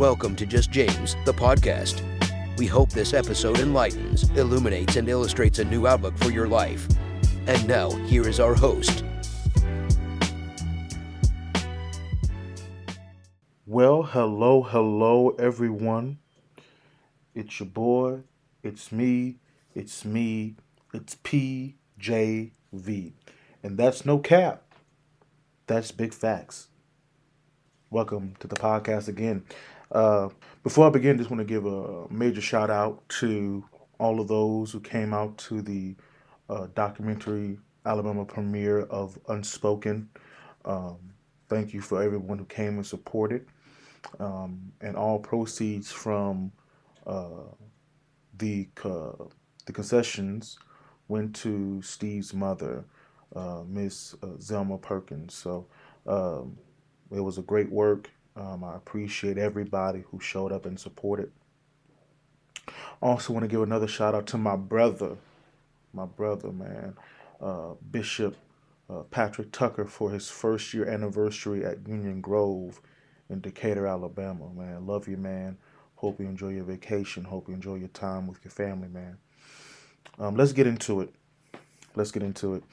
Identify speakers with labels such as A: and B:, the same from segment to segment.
A: Welcome to Just James, the podcast. We hope this episode enlightens, illuminates, and illustrates a new outlook for your life. And now, here is our host.
B: Well, hello, hello, everyone. It's your boy. It's me. It's me. It's PJV. And that's no cap. That's big facts. Welcome to the podcast again. Uh, before I begin, just want to give a major shout out to all of those who came out to the uh, documentary Alabama premiere of Unspoken. Um, thank you for everyone who came and supported. Um, and all proceeds from uh, the the concessions went to Steve's mother, uh, Miss uh, Zelma Perkins. So um, it was a great work. Um, I appreciate everybody who showed up and supported. Also, want to give another shout out to my brother, my brother, man, uh, Bishop uh, Patrick Tucker for his first year anniversary at Union Grove in Decatur, Alabama. Man, love you, man. Hope you enjoy your vacation. Hope you enjoy your time with your family, man. Um, let's get into it. Let's get into it.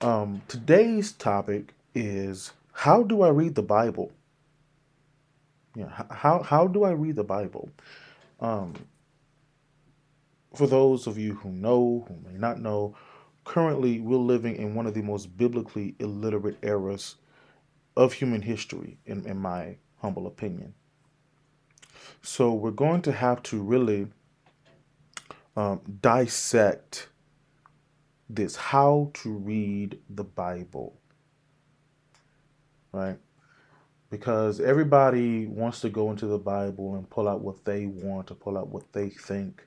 B: Um, today's topic is how do I read the Bible? Yeah, how how do I read the Bible? Um, for those of you who know, who may not know, currently we're living in one of the most biblically illiterate eras of human history, in, in my humble opinion. So we're going to have to really um, dissect this how to read the Bible right? Because everybody wants to go into the Bible and pull out what they want to pull out what they think,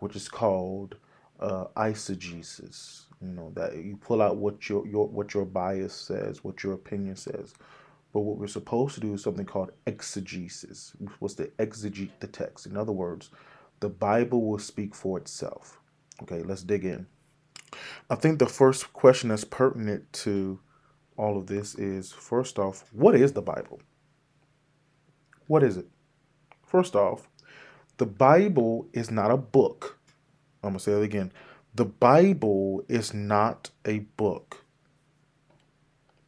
B: which is called uh, eisegesis. You know that you pull out what your your what your bias says, what your opinion says. But what we're supposed to do is something called exegesis. We're supposed to exegete the text. In other words, the Bible will speak for itself. Okay, let's dig in. I think the first question that's pertinent to all of this is first off, what is the Bible? What is it? First off, the Bible is not a book. I'm going to say that again. The Bible is not a book.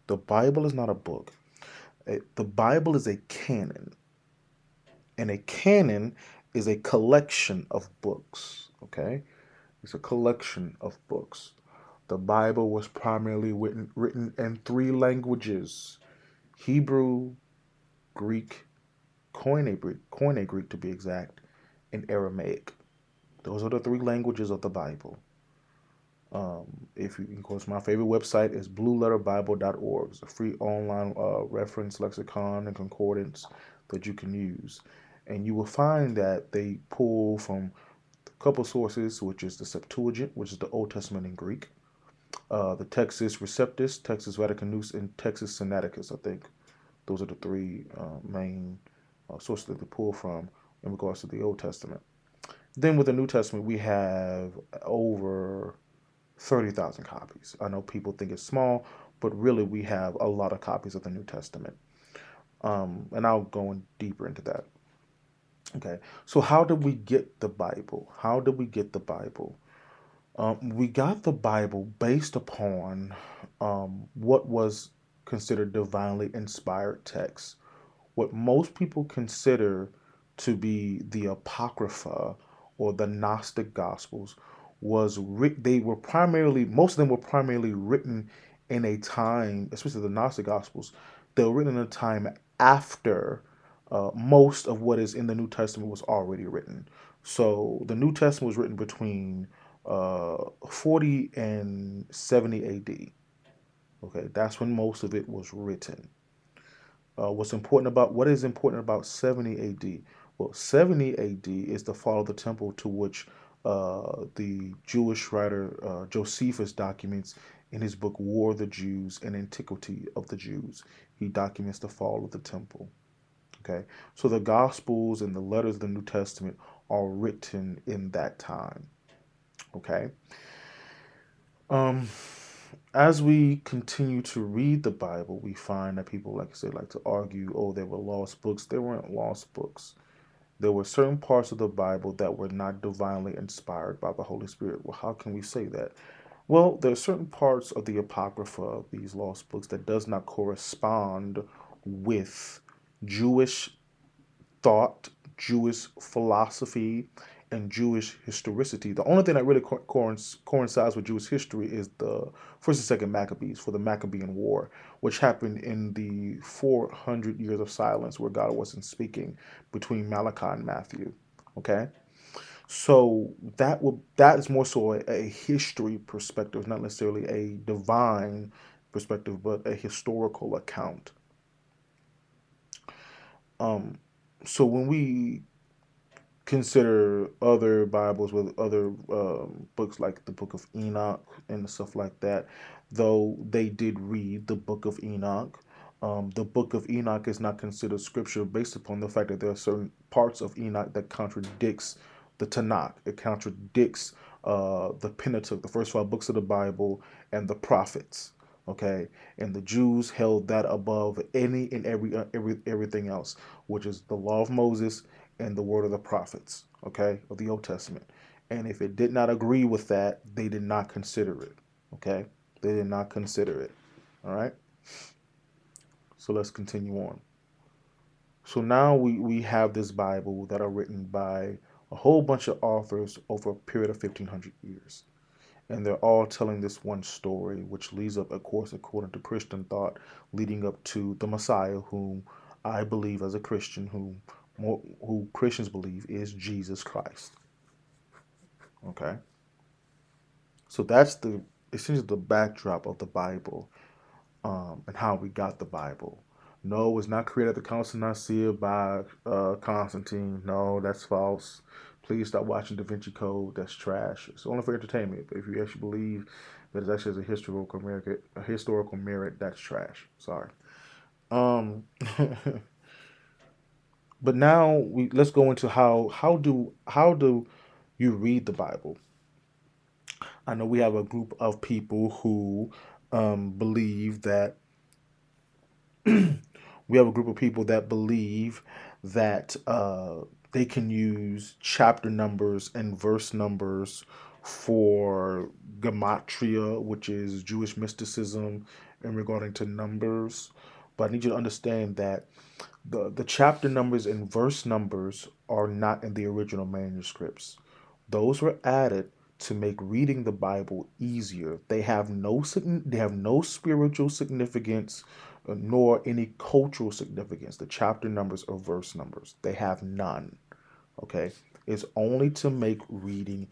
B: The Bible is not a book. The Bible is a canon. And a canon is a collection of books. Okay? It's a collection of books. The Bible was primarily written, written in three languages Hebrew, Greek, Koine Greek, Koine Greek to be exact, and Aramaic. Those are the three languages of the Bible. Um, if you, of course, my favorite website is blueletterbible.org. It's a free online uh, reference lexicon and concordance that you can use. And you will find that they pull from a couple sources, which is the Septuagint, which is the Old Testament in Greek, uh, the Textus Receptus, Textus Vaticanus, and Textus Sinaiticus. I think those are the three uh, main uh, sources that they pull from in regards to the Old Testament. Then with the New Testament, we have over 30,000 copies. I know people think it's small, but really we have a lot of copies of the New Testament. Um, and I'll go in deeper into that. Okay, so how did we get the Bible? How did we get the Bible? Um, we got the Bible based upon um, what was considered divinely inspired text. What most people consider to be the Apocrypha or the Gnostic Gospels was they were primarily most of them were primarily written in a time, especially the Gnostic Gospels, they were written in a time after uh, most of what is in the New Testament was already written. So the New Testament was written between uh, 40 and 70 AD. Okay, that's when most of it was written. Uh, what's important about what is important about 70 AD? Well, 70 AD is the fall of the temple to which uh, the Jewish writer uh, Josephus documents in his book War of the Jews and Antiquity of the Jews. He documents the fall of the temple. Okay, so the Gospels and the letters of the New Testament are written in that time. Okay. Um, as we continue to read the Bible, we find that people, like I said, like to argue, oh, they were lost books. They weren't lost books. there were certain parts of the Bible that were not divinely inspired by the Holy Spirit. Well, how can we say that? Well, there are certain parts of the Apocrypha, of these lost books, that does not correspond with Jewish thought, Jewish philosophy, and Jewish historicity. The only thing that really co- coincides with Jewish history is the first and second Maccabees for the Maccabean War, which happened in the 400 years of silence where God wasn't speaking between Malachi and Matthew. Okay, so that will that is more so a, a history perspective, not necessarily a divine perspective, but a historical account. Um, so when we consider other Bibles with other um, books like the Book of Enoch and stuff like that, though they did read the Book of Enoch. Um, the Book of Enoch is not considered scripture based upon the fact that there are certain parts of Enoch that contradicts the Tanakh. It contradicts uh, the Pentateuch, the first five books of the Bible, and the prophets. Okay, and the Jews held that above any and every uh, every everything else, which is the law of Moses and the word of the prophets, okay, of the Old Testament. And if it did not agree with that, they did not consider it, okay? They did not consider it, all right? So let's continue on. So now we, we have this Bible that are written by a whole bunch of authors over a period of 1500 years. And they're all telling this one story, which leads up, of course, according to Christian thought, leading up to the Messiah, whom I believe as a Christian, whom who Christians believe is Jesus Christ. Okay? So that's the essentially the backdrop of the Bible um, and how we got the Bible. No, it was not created at the Council of Nicaea by uh, Constantine. No, that's false. Please stop watching Da Vinci Code. That's trash. It's only for entertainment. But if you actually believe that it actually has a historical merit, a historical merit, that's trash. Sorry. Um, But now we let's go into how how do how do you read the Bible? I know we have a group of people who um, believe that we have a group of people that believe that uh, they can use chapter numbers and verse numbers for gematria, which is Jewish mysticism in regarding to numbers. But I need you to understand that the, the chapter numbers and verse numbers are not in the original manuscripts. Those were added to make reading the Bible easier. They have no they have no spiritual significance uh, nor any cultural significance. The chapter numbers or verse numbers, they have none. Okay? It's only to make reading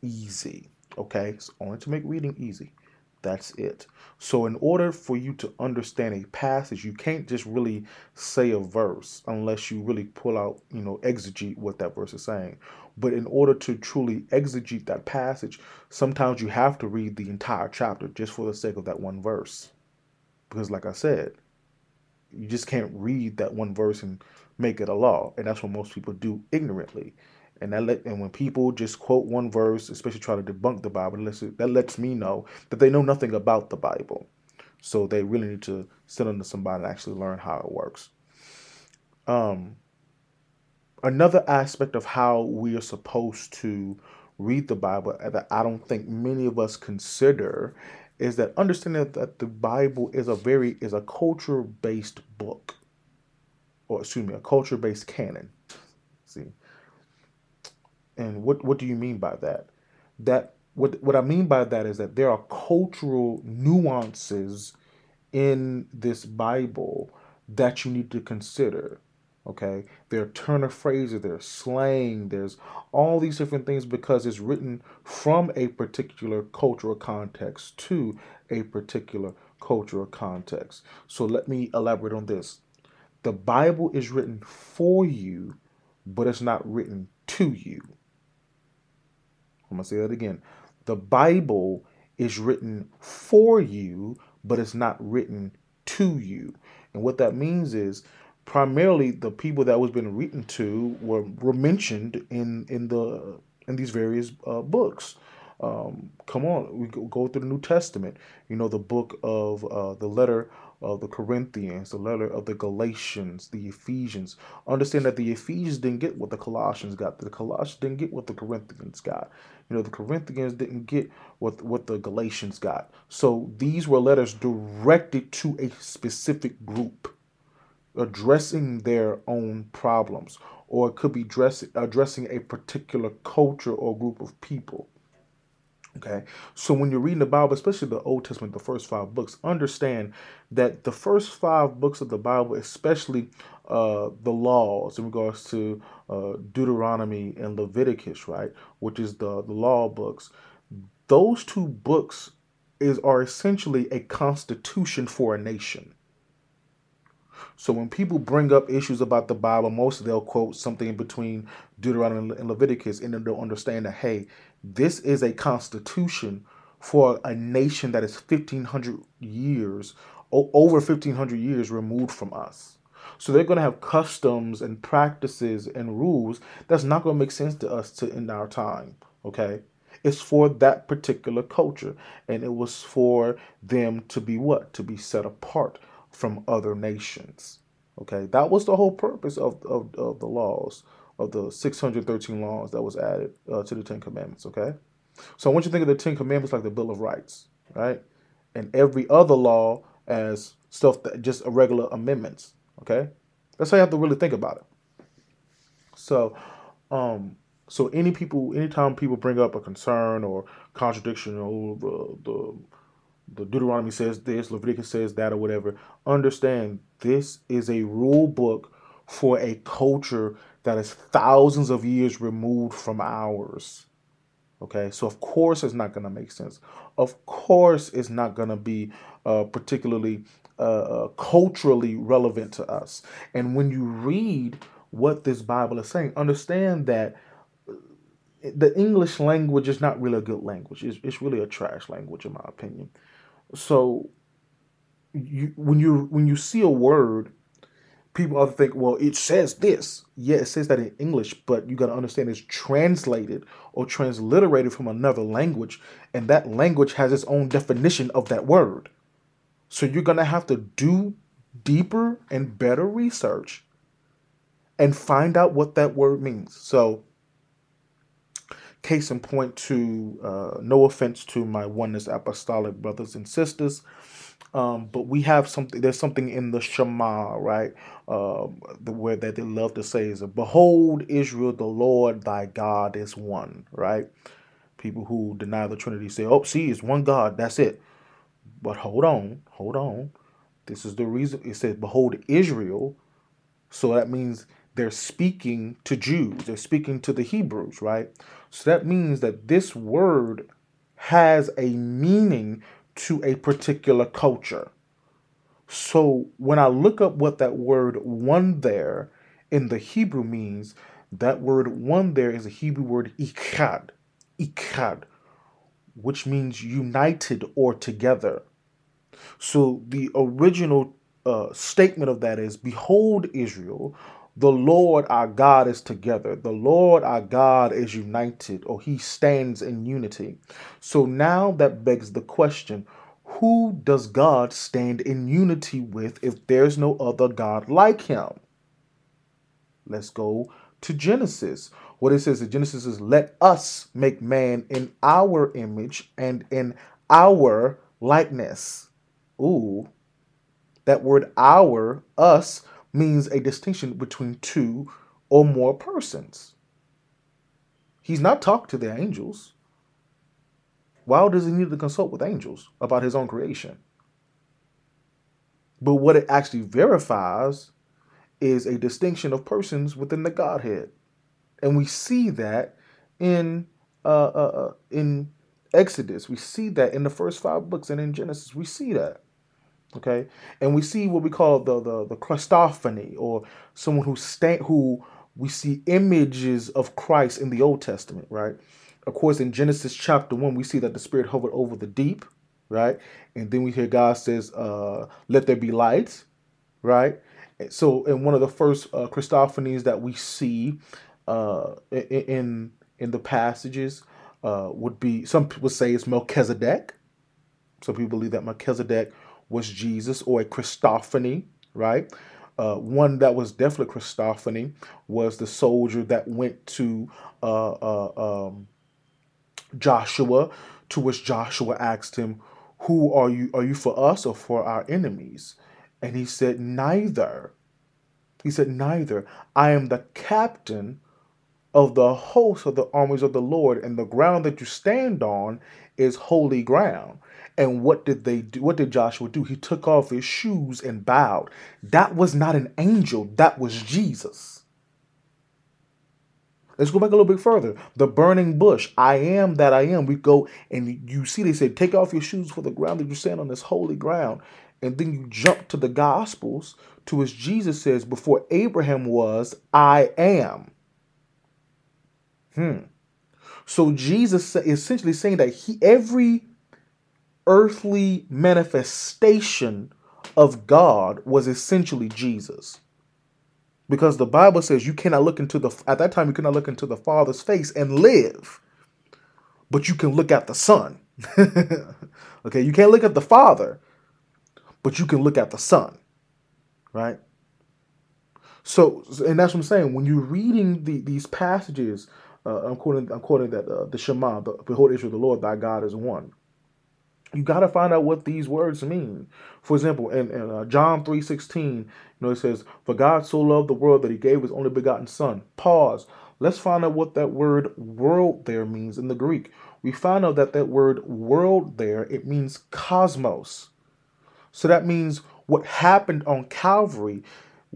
B: easy. Okay? It's only to make reading easy. That's it. So, in order for you to understand a passage, you can't just really say a verse unless you really pull out, you know, exegete what that verse is saying. But in order to truly exegete that passage, sometimes you have to read the entire chapter just for the sake of that one verse. Because, like I said, you just can't read that one verse and make it a law. And that's what most people do ignorantly and that let and when people just quote one verse, especially try to debunk the Bible, that lets me know that they know nothing about the Bible. So they really need to sit under somebody and actually learn how it works. Um, another aspect of how we are supposed to read the Bible that I don't think many of us consider is that understanding that the Bible is a very is a culture based book, or excuse me, a culture based canon. See, and what what do you mean by that? That what what I mean by that is that there are cultural nuances in this Bible that you need to consider. Okay, there are turn of phrases, there's slang, there's all these different things because it's written from a particular cultural context to a particular cultural context. So let me elaborate on this. The Bible is written for you, but it's not written to you. I'm going to say that again. The Bible is written for you, but it's not written to you. And what that means is primarily the people that was been written to were, were mentioned in in the in these various uh, books. Um, come on, we go, through the New Testament. You know, the book of uh, the letter of the Corinthians, the letter of the Galatians, the Ephesians. Understand that the Ephesians didn't get what the Colossians got. The Colossians didn't get what the Corinthians got. You know, the Corinthians didn't get what what the Galatians got. So these were letters directed to a specific group, addressing their own problems, or it could be dress, addressing a particular culture or group of people. Okay, so when you're reading the Bible, especially the Old Testament, the first five books, understand that the first five books of the Bible, especially uh, the laws in regards to uh, Deuteronomy and Leviticus, right, which is the the law books, those two books is are essentially a constitution for a nation. So when people bring up issues about the Bible, most of they'll quote something in between Deuteronomy and Leviticus, and then they'll understand that hey, this is a constitution for a nation that is 1500 years over 1500 years removed from us. So they're going to have customs and practices and rules that's not going to make sense to us to in our time, okay? It's for that particular culture and it was for them to be what? To be set apart from other nations. Okay? That was the whole purpose of of, of the laws of the 613 laws that was added uh, to the Ten Commandments. Okay, so I want you to think of the Ten Commandments like the Bill of Rights, right? And every other law as stuff that just irregular amendments. Okay, that's how you have to really think about it. So, um, so any people, anytime people bring up a concern or contradiction, or the the the Deuteronomy says this, Leviticus says that, or whatever, understand this is a rule book for a culture that is thousands of years removed from ours. Okay, so of course it's not going to make sense. Of course it's not going to be uh, particularly uh, uh, culturally relevant to us. And when you read what this Bible is saying, understand that the English language is not really a good language. It's, it's really a trash language, in my opinion. So, you when you when you see a word people often think, well, it says this. Yeah, it says that in English, but you got to understand it's translated or transliterated from another language, and that language has its own definition of that word. So you're going to have to do deeper and better research and find out what that word means. So, case in point to uh, no offense to my oneness apostolic brothers and sisters um, but we have something. There's something in the Shema, right? Um, the word that they love to say is, "Behold, Israel, the Lord thy God is one." Right? People who deny the Trinity say, "Oh, see, it's one God. That's it." But hold on, hold on. This is the reason it says, "Behold, Israel." So that means they're speaking to Jews. They're speaking to the Hebrews, right? So that means that this word has a meaning to a particular culture. So when I look up what that word one there in the Hebrew means, that word one there is a Hebrew word echad, echad, which means united or together. So the original uh, statement of that is, Behold, Israel, the Lord our God is together. The Lord our God is united, or he stands in unity. So now that begs the question who does God stand in unity with if there's no other God like him? Let's go to Genesis. What it says in Genesis is, Let us make man in our image and in our likeness. Ooh, that word our, us, means a distinction between two or more persons. He's not talking to the angels. Why does he need to consult with angels about his own creation? But what it actually verifies is a distinction of persons within the Godhead. And we see that in uh, uh, uh in Exodus. We see that in the first five books and in Genesis. We see that. Okay, and we see what we call the the, the Christophany, or someone who stand who we see images of Christ in the Old Testament, right? Of course, in Genesis chapter one, we see that the Spirit hovered over the deep, right? And then we hear God says, uh, "Let there be light," right? So, in one of the first uh, Christophanies that we see uh, in in the passages uh, would be some people say it's Melchizedek. Some people believe that Melchizedek was Jesus or a Christophany, right? Uh, one that was definitely Christophany was the soldier that went to uh, uh, um, Joshua, to which Joshua asked him, "Who are you? Are you for us or for our enemies?" And he said, "Neither." He said, "Neither. I am the captain of the host of the armies of the Lord, and the ground that you stand on is holy ground." And what did they do? What did Joshua do? He took off his shoes and bowed. That was not an angel, that was Jesus. Let's go back a little bit further. The burning bush. I am that I am. We go and you see they say, take off your shoes for the ground that you stand on this holy ground. And then you jump to the Gospels to which Jesus says, before Abraham was, I am. Hmm. So Jesus is essentially saying that he every earthly manifestation of God was essentially Jesus. Because the Bible says you cannot look into the at that time you cannot look into the Father's face and live. But you can look at the Son. okay, you can't look at the Father, but you can look at the Son. Right? So, and that's what I'm saying. When you're reading the, these passages, uh, I'm quoting, I'm quoting that uh, the Shema, the Behold Israel, the Lord thy God is one you got to find out what these words mean. For example, in, in uh, John 3.16, you know, it says, For God so loved the world that he gave his only begotten son. Pause. Let's find out what that word world there means in the Greek. We find out that that word world there, it means cosmos. So that means what happened on Calvary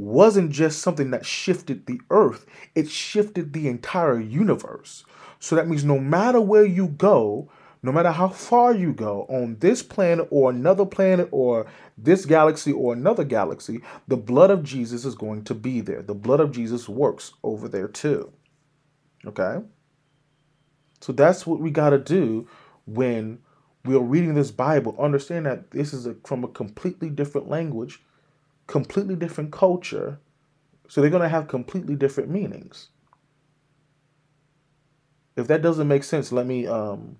B: wasn't just something that shifted the earth, it shifted the entire universe. So that means no matter where you go, no matter how far you go on this planet or another planet or this galaxy or another galaxy, the blood of Jesus is going to be there. The blood of Jesus works over there too. Okay? So that's what we got to do when we're reading this Bible. Understand that this is a, from a completely different language, completely different culture. So they're going to have completely different meanings. If that doesn't make sense, let me um,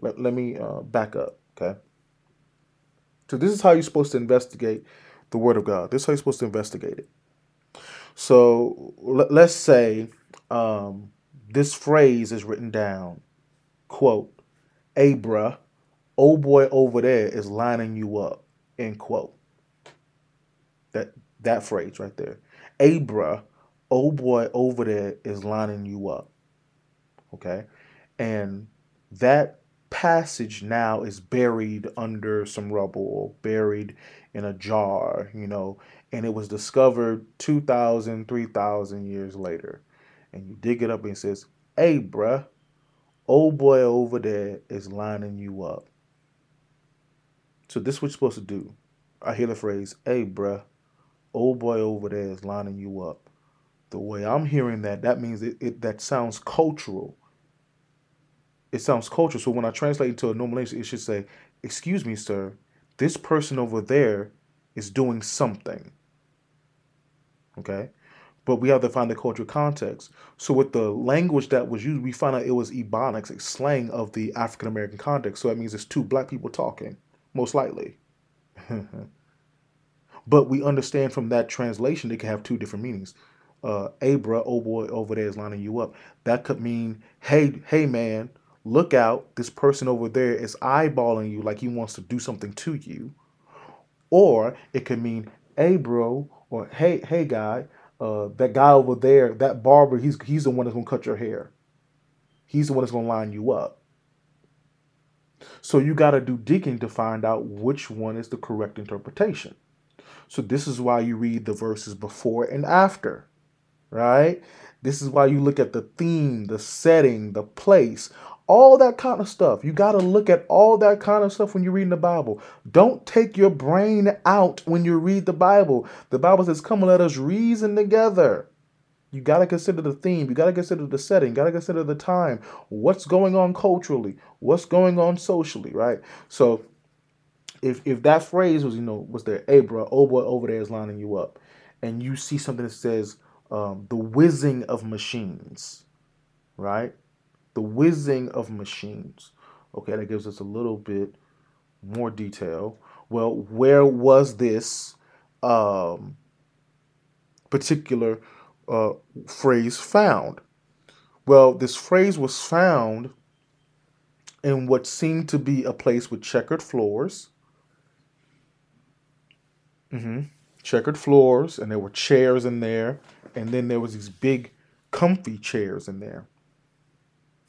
B: let, let me uh, back up, okay? So this is how you're supposed to investigate the Word of God. This is how you're supposed to investigate it. So let, us say um, this phrase is written down, quote, Abra, old boy over there is lining you up, end quote. That that phrase right there. Abra, old boy over there is lining you up. Okay? And that passage now is buried under some rubble or buried in a jar, you know, and it was discovered 2,000, 3,000 years later. And you dig it up and it says, hey, bruh, old boy over there is lining you up. So this is what you're supposed to do. I hear the phrase, hey, old boy over there is lining you up. The way I'm hearing that, that means it, it that sounds cultural it sounds cultural. So when I translate into a normal language, it should say, "Excuse me, sir, this person over there is doing something." Okay, but we have to find the cultural context. So with the language that was used, we find out it was ebonics, slang of the African American context. So that means it's two black people talking, most likely. but we understand from that translation it can have two different meanings. Uh, Abra, oh boy, over there is lining you up. That could mean, hey, hey man, look out, this person over there is eyeballing you like he wants to do something to you. Or it could mean, hey, bro, or hey, hey, guy, uh, that guy over there, that barber, he's, he's the one that's to cut your hair. He's the one that's to line you up. So you got to do digging to find out which one is the correct interpretation. So this is why you read the verses before and after, right? This is why you look at the theme, the setting, the place all that kind of stuff. You got to look at all that kind of stuff when you're reading the Bible. Don't take your brain out when you read the Bible. The Bible says, Come let us reason together. You got to consider the theme. You got to consider the setting. Got to consider the time. What's going on culturally? What's going on socially, right? So, if if that phrase was, you know, was there, hey, bro, oh boy over there is lining you up, and you see something that says, um, the whizzing of machines, right? the whizzing of machines. Okay, that gives us a little bit more detail. Well, where was this um, particular uh, phrase found? Well, this phrase was found in what seemed to be a place with checkered floors. Mm-hmm. Checkered floors, and there were chairs in there, and then there was these big, comfy chairs in there.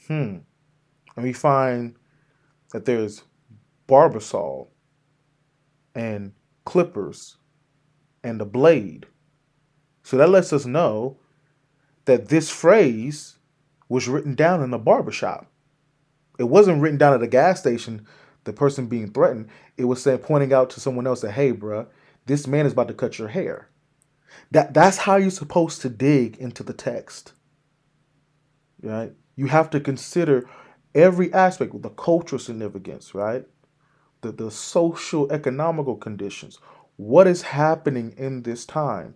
B: Hmm. And we find that there's barbasol and clippers and a blade. So that lets us know that this phrase was written down in a barbershop. It wasn't written down at a gas station, the person being threatened. It was saying, pointing out to someone else that, hey, bruh, this man is about to cut your hair. That, that's how you're supposed to dig into the text. Right? You have to consider every aspect the cultural significance, right? The, the social economical conditions. What is happening in this time?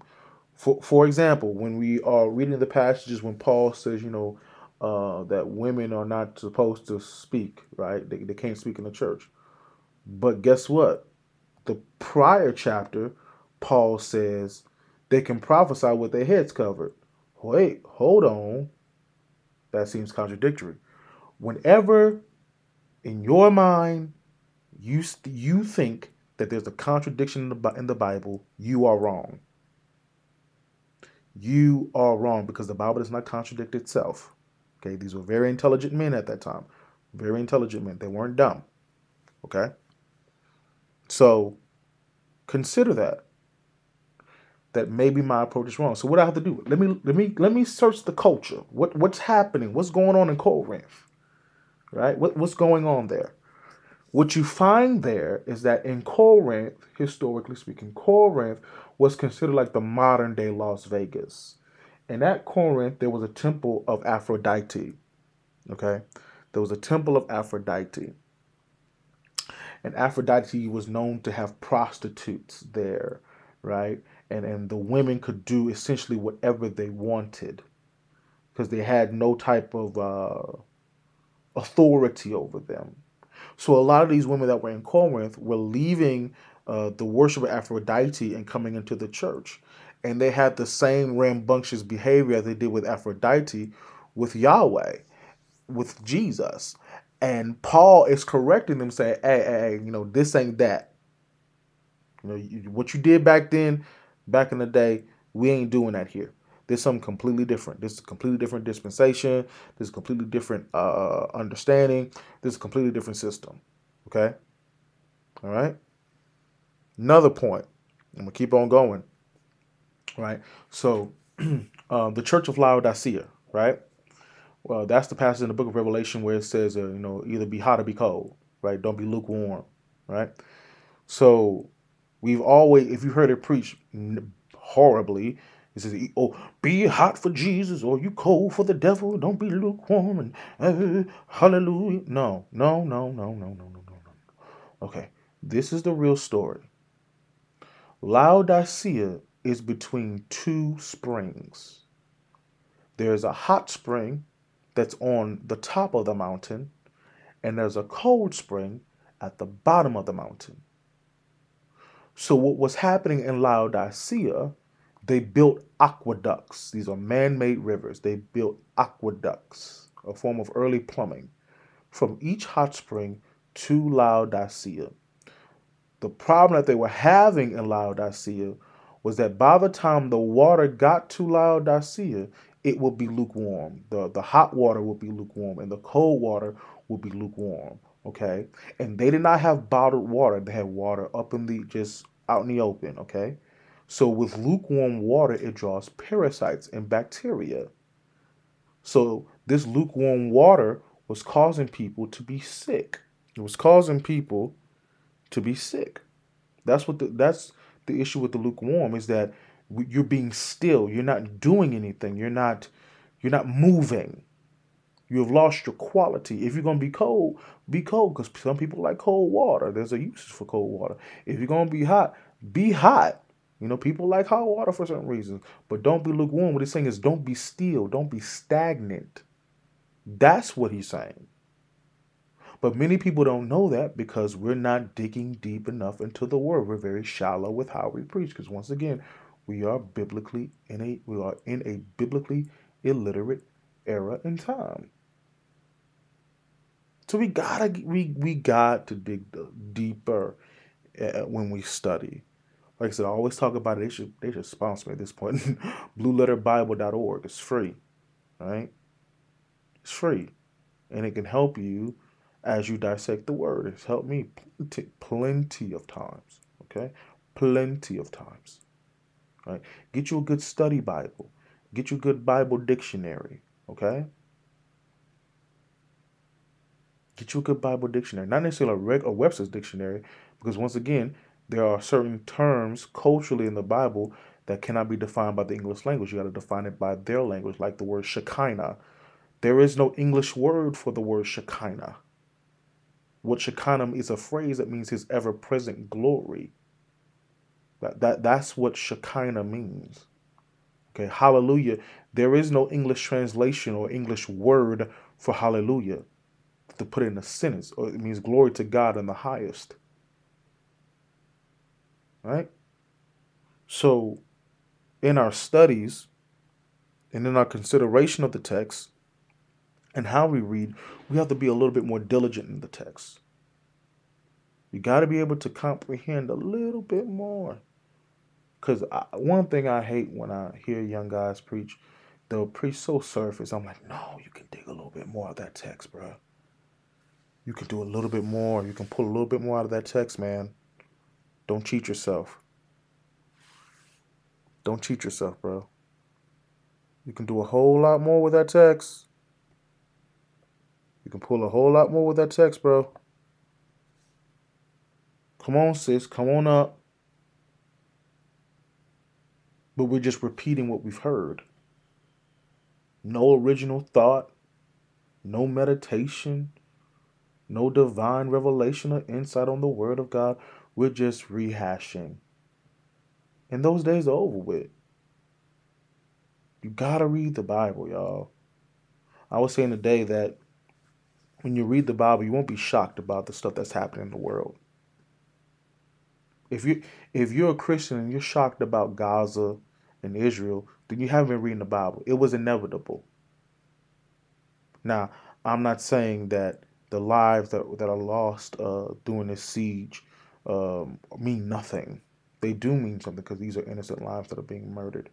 B: For, for example, when we are reading the passages when Paul says, you know, uh, that women are not supposed to speak, right? They, they can't speak in the church. But guess what? The prior chapter, Paul says they can prophesy with their heads covered. Wait, hold on. That seems contradictory. Whenever in your mind you you think that there's a contradiction in the, in the Bible, you are wrong. You are wrong because the Bible does not contradict itself. Okay, these were very intelligent men at that time. Very intelligent men. They weren't dumb. Okay? So consider that. That maybe my approach is wrong. So what I have to do? Let me let me let me search the culture. What what's happening? What's going on in Corinth? Right? What what's going on there? What you find there is that in Corinth, historically speaking, Corinth was considered like the modern day Las Vegas. And at Corinth, there was a temple of Aphrodite. Okay? There was a temple of Aphrodite. And Aphrodite was known to have prostitutes there, right? And and the women could do essentially whatever they wanted because they had no type of uh, authority over them. So a lot of these women that were in Corinth were leaving uh, the worship of Aphrodite and coming into the church. And they had the same rambunctious behavior they did with Aphrodite with Yahweh, with Jesus. And Paul is correcting them, saying, hey, hey, hey you know, this ain't that. You know, you, what you did back then, back in the day, we ain't doing that here. There's something completely different. This is a completely different dispensation. This is a completely different uh, understanding. This is a completely different system. Okay? All right? Another point. I'm going to keep on going. Right? So, um, the Church of Laodicea, right? Well, that's the passage in the book of Revelation where it says, uh, you know, either be hot or be cold, right? Don't be lukewarm, right? So, we've always, if you heard it preached horribly, it says, "Oh, be hot for Jesus, or you cold for the devil. Don't be lukewarm." And uh, hallelujah. No, no, no, no, no, no, no, no, no. Okay, this is the real story. Laodicea is between two springs. There's a hot spring that's on the top of the mountain, and there's a cold spring at the bottom of the mountain. So, what was happening in Laodicea they built aqueducts. These are man made rivers. They built aqueducts, a form of early plumbing, from each hot spring to Laodicea. The problem that they were having in Laodicea was that by the time the water got to Laodicea, it would be lukewarm. The, the hot water would be lukewarm, and the cold water would be lukewarm. Okay? And they did not have bottled water, they had water up in the just out in the open. Okay? So, with lukewarm water, it draws parasites and bacteria. So, this lukewarm water was causing people to be sick. It was causing people to be sick. That's what the, that's the issue with the lukewarm is that you're being still. You're not doing anything. You're not you're not moving. You have lost your quality. If you're gonna be cold, be cold because some people like cold water. There's a use for cold water. If you're gonna be hot, be hot. You know, people like hot water for certain reasons, but don't be lukewarm. What he's saying is don't be still, don't be stagnant. That's what he's saying. But many people don't know that because we're not digging deep enough into the word. We're very shallow with how we preach. Because once again, we are biblically in a we are in a biblically illiterate era and time. So we gotta we we got to dig deeper uh, when we study. Like I said, I always talk about it. They should they should sponsor me at this point. BlueLetterBible.org. It's free, right? It's free, and it can help you as you dissect the word. It's helped me plenty, plenty of times. Okay, plenty of times. Right? Get you a good study Bible. Get you a good Bible dictionary. Okay. Get you a good Bible dictionary, not necessarily a, reg- a Webster's dictionary, because once again, there are certain terms culturally in the Bible that cannot be defined by the English language. You got to define it by their language, like the word Shekinah. There is no English word for the word Shekinah. What Shekinah is a phrase that means his ever present glory. That, that, that's what Shekinah means. Okay, hallelujah. There is no English translation or English word for hallelujah to put in a sentence, or it means glory to God in the highest. Right? So, in our studies and in our consideration of the text and how we read, we have to be a little bit more diligent in the text. You got to be able to comprehend a little bit more. Because one thing I hate when I hear young guys preach, they'll preach so surface. I'm like, no, you can dig a little bit more of that text, bro you can do a little bit more. You can pull a little bit more out of that text, man. Don't cheat yourself. Don't cheat yourself, bro. You can do a whole lot more with that text. You can pull a whole lot more with that text, bro. Come on, sis. Come on up. But we're just repeating what we've heard. No original thought, no meditation, no divine revelation or insight on the Word of God. We're just rehashing. And those days are over with. You gotta read the Bible, y'all. I was saying today that when you read the Bible, you won't be shocked about the stuff that's happening in the world. If you if you're a Christian and you're shocked about Gaza and Israel, then you haven't been reading the Bible. It was inevitable. Now, I'm not saying that the lives that that are lost uh, during this siege um, mean nothing. They do mean something because these are innocent lives that are being murdered.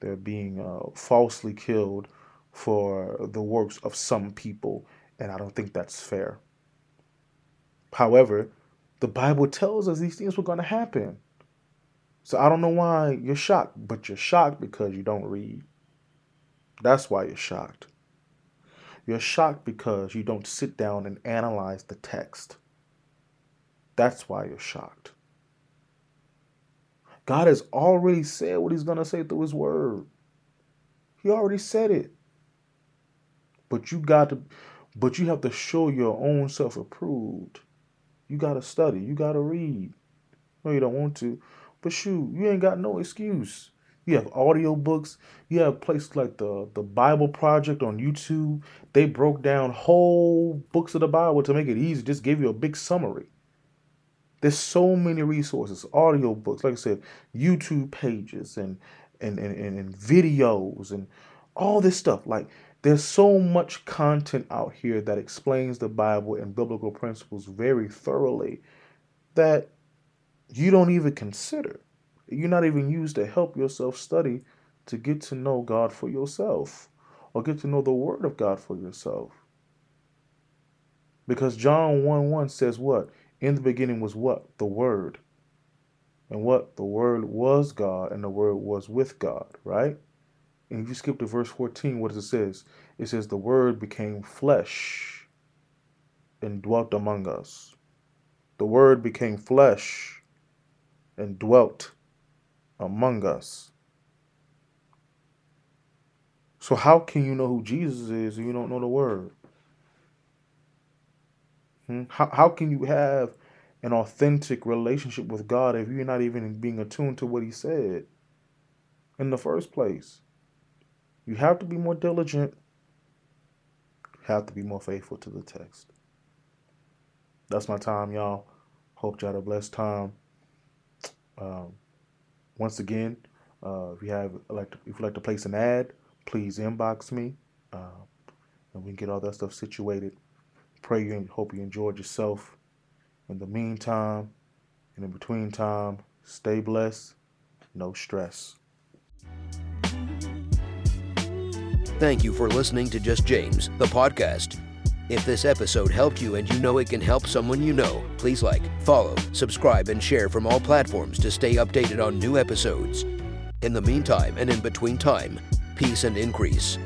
B: They're being uh, falsely killed for the works of some people, and I don't think that's fair. However, the Bible tells us these things were going to happen. So I don't know why you're shocked, but you're shocked because you don't read. That's why you're shocked. You're shocked because you don't sit down and analyze the text. That's why you're shocked. God has already said what he's going to say through his word. He already said it. But you got to but you have to show your own self approved. You got to study, you got to read. No, you don't want to. But shoot, you ain't got no excuse. You have audio books. You have places like the the Bible Project on YouTube. They broke down whole books of the Bible to make it easy. Just give you a big summary. There's so many resources, audio books, like I said, YouTube pages and and, and, and, and videos and all this stuff. Like there's so much content out here that explains the Bible and biblical principles very thoroughly that you don't even consider. You're not even used to help yourself study to get to know God for yourself or get to know the Word of God for yourself. Because John 1 1 says what? In the beginning was what? The Word. And what? The Word was God and the Word was with God, right? And if you skip to verse 14, what does it says? It says, The Word became flesh and dwelt among us. The Word became flesh and dwelt among us. So how can you know who Jesus is if you don't know the word? Hmm? How, how can you have an authentic relationship with God if you're not even being attuned to what he said in the first place? You have to be more diligent. You have to be more faithful to the text. that's my time, y'all. Hope y'all had a blessed time. Um, once again, uh, if you have like to, if you like to place an ad, please inbox me, uh, and we can get all that stuff situated. Pray you and hope you enjoyed yourself. In the meantime, and in between time, stay blessed, no stress.
A: Thank you for listening to Just James, the podcast. If this episode helped you and you know it can help someone you know, please like, follow, subscribe, and share from all platforms to stay updated on new episodes. In the meantime and in between time, peace and increase.